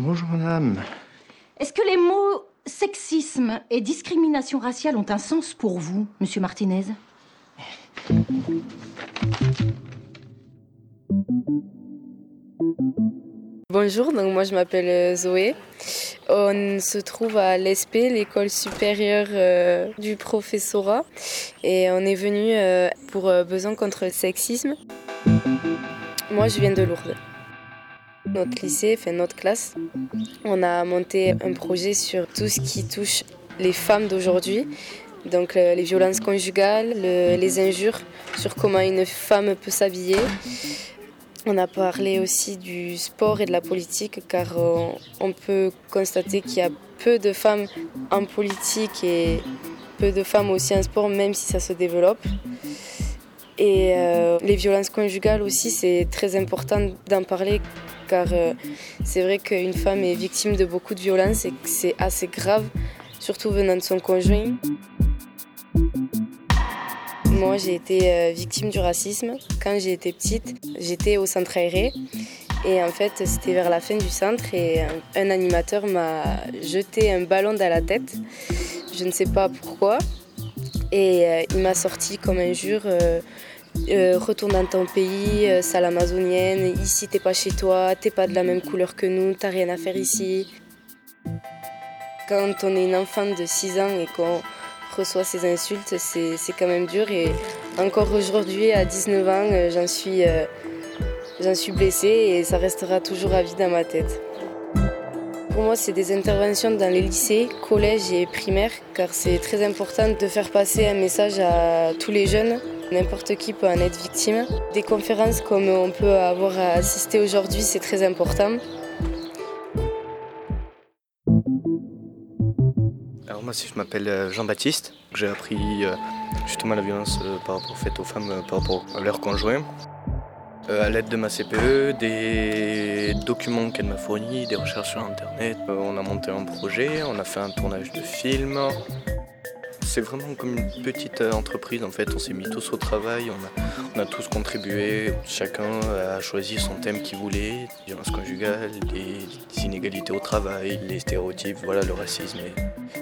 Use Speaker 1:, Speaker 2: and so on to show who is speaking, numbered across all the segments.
Speaker 1: Bonjour madame.
Speaker 2: Est-ce que les mots sexisme et discrimination raciale ont un sens pour vous, monsieur Martinez?
Speaker 3: Bonjour, donc moi je m'appelle euh, Zoé. On se trouve à l'ESP, l'école supérieure euh, du professorat, et on est venu euh, pour besoin contre le sexisme. Moi je viens de Lourdes. Notre lycée, enfin notre classe, on a monté un projet sur tout ce qui touche les femmes d'aujourd'hui, donc les violences conjugales, les injures, sur comment une femme peut s'habiller. On a parlé aussi du sport et de la politique car euh, on peut constater qu'il y a peu de femmes en politique et peu de femmes aussi en sport même si ça se développe. Et euh, les violences conjugales aussi, c'est très important d'en parler car euh, c'est vrai qu'une femme est victime de beaucoup de violences et que c'est assez grave, surtout venant de son conjoint. Moi, j'ai été euh, victime du racisme. Quand été petite, j'étais au centre aéré. Et en fait, c'était vers la fin du centre et un animateur m'a jeté un ballon dans la tête. Je ne sais pas pourquoi. Et euh, il m'a sorti comme injure euh, retourne dans ton pays, salle amazonienne, ici t'es pas chez toi, t'es pas de la même couleur que nous, t'as rien à faire ici. Quand on est une enfant de 6 ans et qu'on reçoit ces insultes, c'est quand même dur. Et encore aujourd'hui, à 19 ans, euh, euh, j'en suis blessée et ça restera toujours à vie dans ma tête. Pour moi, c'est des interventions dans les lycées, collèges et primaires, car c'est très important de faire passer un message à tous les jeunes. N'importe qui peut en être victime. Des conférences comme on peut avoir assisté aujourd'hui, c'est très important.
Speaker 1: moi, je m'appelle euh, Jean-Baptiste. J'ai appris euh, justement la violence euh, par rapport faite aux femmes par rapport à leurs conjoints. À l'aide de ma CPE, des documents qu'elle m'a fournis, des recherches sur Internet. on a monté un projet, on a fait un tournage de film. C'est vraiment comme une petite entreprise en fait. On s'est mis tous au travail, on a, tous contribué. Chacun a choisi son thème qu'il voulait. Violence conjugale, les inégalités au travail, les stéréotypes, voilà le racisme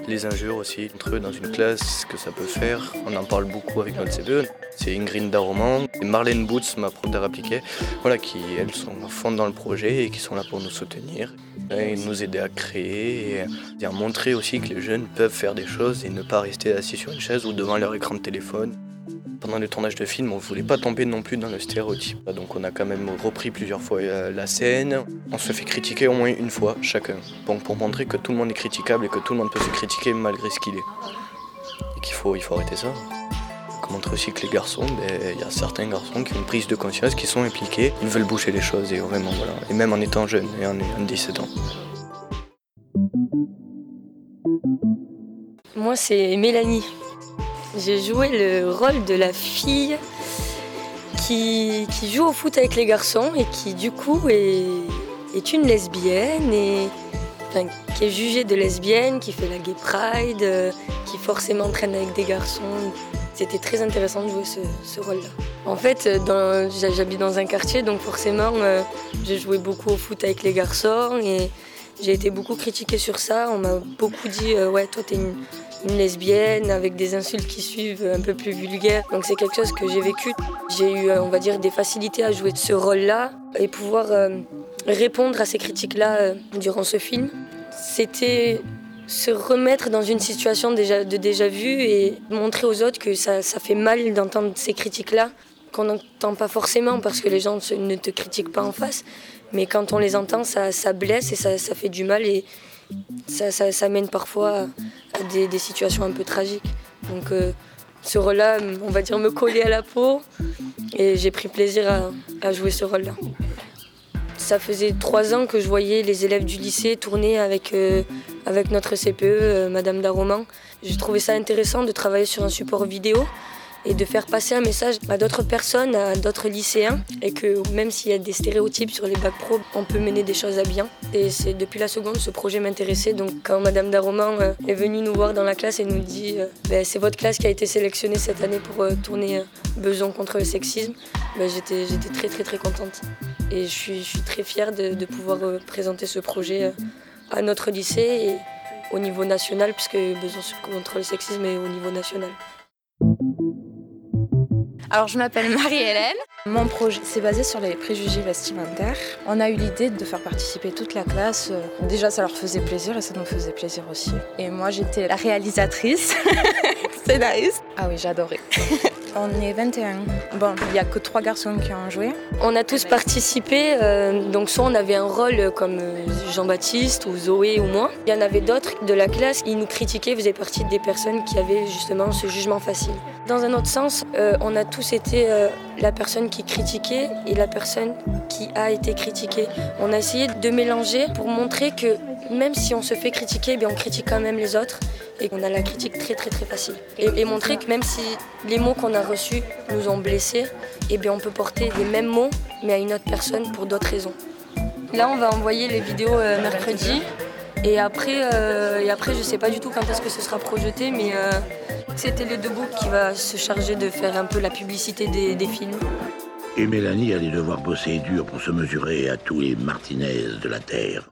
Speaker 1: les injures aussi entre eux dans une classe, ce que ça peut faire. On en parle beaucoup avec notre CBE. C'est Ingrid Daroman et Marlène Boots, ma prof d'art appliqué, voilà, qui elles sont à fond dans le projet et qui sont là pour nous soutenir et nous aider à créer et à montrer aussi que les jeunes peuvent faire des choses et ne pas rester assis sur une chaise ou devant leur écran de téléphone. Pendant le tournage de film, on ne voulait pas tomber non plus dans le stéréotype. Donc on a quand même repris plusieurs fois euh, la scène. On se fait critiquer au moins une fois chacun. Donc pour montrer que tout le monde est critiquable et que tout le monde peut se critiquer malgré ce qu'il est. Et qu'il faut, il faut arrêter ça. On montre aussi que les garçons, ben, il y a certains garçons qui ont une prise de conscience, qui sont impliqués, ils veulent bouger les choses et vraiment voilà. Et même en étant jeune et en ayant 17 ans.
Speaker 4: Moi c'est Mélanie. J'ai joué le rôle de la fille qui, joue au foot avec les garçons et qui du coup est, une lesbienne et qui est jugée de lesbienne, qui fait la gay pride, euh, qui forcément traîne avec des garçons. C'était très intéressant de jouer ce, rôle-là. En fait, j'habite dans un quartier, donc forcément, euh, j'ai joué beaucoup au foot avec les garçons et j'ai été beaucoup critiquée sur ça. On m'a beaucoup dit, euh, ouais, toi, t'es une une lesbienne avec des insultes qui suivent un peu plus vulgaires. Donc c'est quelque chose que j'ai vécu. J'ai eu, euh, on va dire, des facilités à jouer ce rôle-là et pouvoir euh, répondre à ces critiques-là euh, durant ce film. C'était se remettre dans une situation déjà, de déjà vu et montrer aux autres que ça, ça fait mal d'entendre ces critiques-là, qu'on n'entend pas forcément parce que les gens ne te critiquent pas en face, mais quand on les entend, ça, ça blesse et ça, ça fait du mal et, ça, ça, mène parfois à des, situations un peu tragiques. Donc euh, ce rôle-là, on va dire, me coller à la peau et j'ai pris plaisir à, jouer ce rôle-là. Ça faisait trois ans que je voyais les élèves du lycée tourner avec, euh, avec notre CPE, euh, Madame Daroman. J'ai trouvé ça intéressant de travailler sur un support vidéo et de faire passer un message à d'autres personnes, à d'autres lycéens, et que même s'il y a des stéréotypes sur les bacs pro, on peut mener des choses à bien. Et c'est depuis la seconde ce projet m'intéressait. Donc quand Madame Daroman euh, est venue nous voir dans la classe et nous dit euh, ben, c'est votre classe qui a été sélectionnée cette année pour euh, tourner Besoin contre le sexisme, ben, j'étais très très très contente. Et je suis, je suis très fière de, pouvoir présenter ce projet à notre lycée et au niveau national, puisque Besançon contre le sexisme est au niveau national.
Speaker 5: Alors je m'appelle Marie-Hélène. Mon projet s'est basé sur les préjugés vestimentaires. On a eu l'idée de faire participer toute la classe. Déjà ça leur faisait plaisir et ça nous faisait plaisir aussi. Et moi j'étais la réalisatrice, scénariste. Ah oui j'adorais. On est 21. Bon, il n'y a que trois garçons qui ont joué.
Speaker 4: On a tous participé, euh, donc soit on avait un rôle comme euh, Jean-Baptiste ou Zoé ou moi. Il y en avait d'autres de la classe qui nous critiquaient, faisaient partie des personnes qui avaient justement ce jugement facile. Dans un autre sens, euh, on a tous été euh, la personne qui critiquait et la personne qui a été critiquée. On a essayé de mélanger pour montrer que même si on se fait critiquer, eh bien on critique quand même les autres et qu'on a la critique très très très facile. Et, montrer que même si les mots qu'on a reçus nous ont blessés, eh bien on peut porter les mêmes mots mais à une autre personne pour d'autres raisons. Là on va envoyer les vidéos euh, mercredi et après, euh, et après je sais pas du tout quand est-ce que ce sera projeté mais euh, c'était le debout qui va se charger de faire un peu la publicité des, des films.
Speaker 6: Et Mélanie allait devoir bosser dur pour se mesurer à tous les Martinez de la Terre.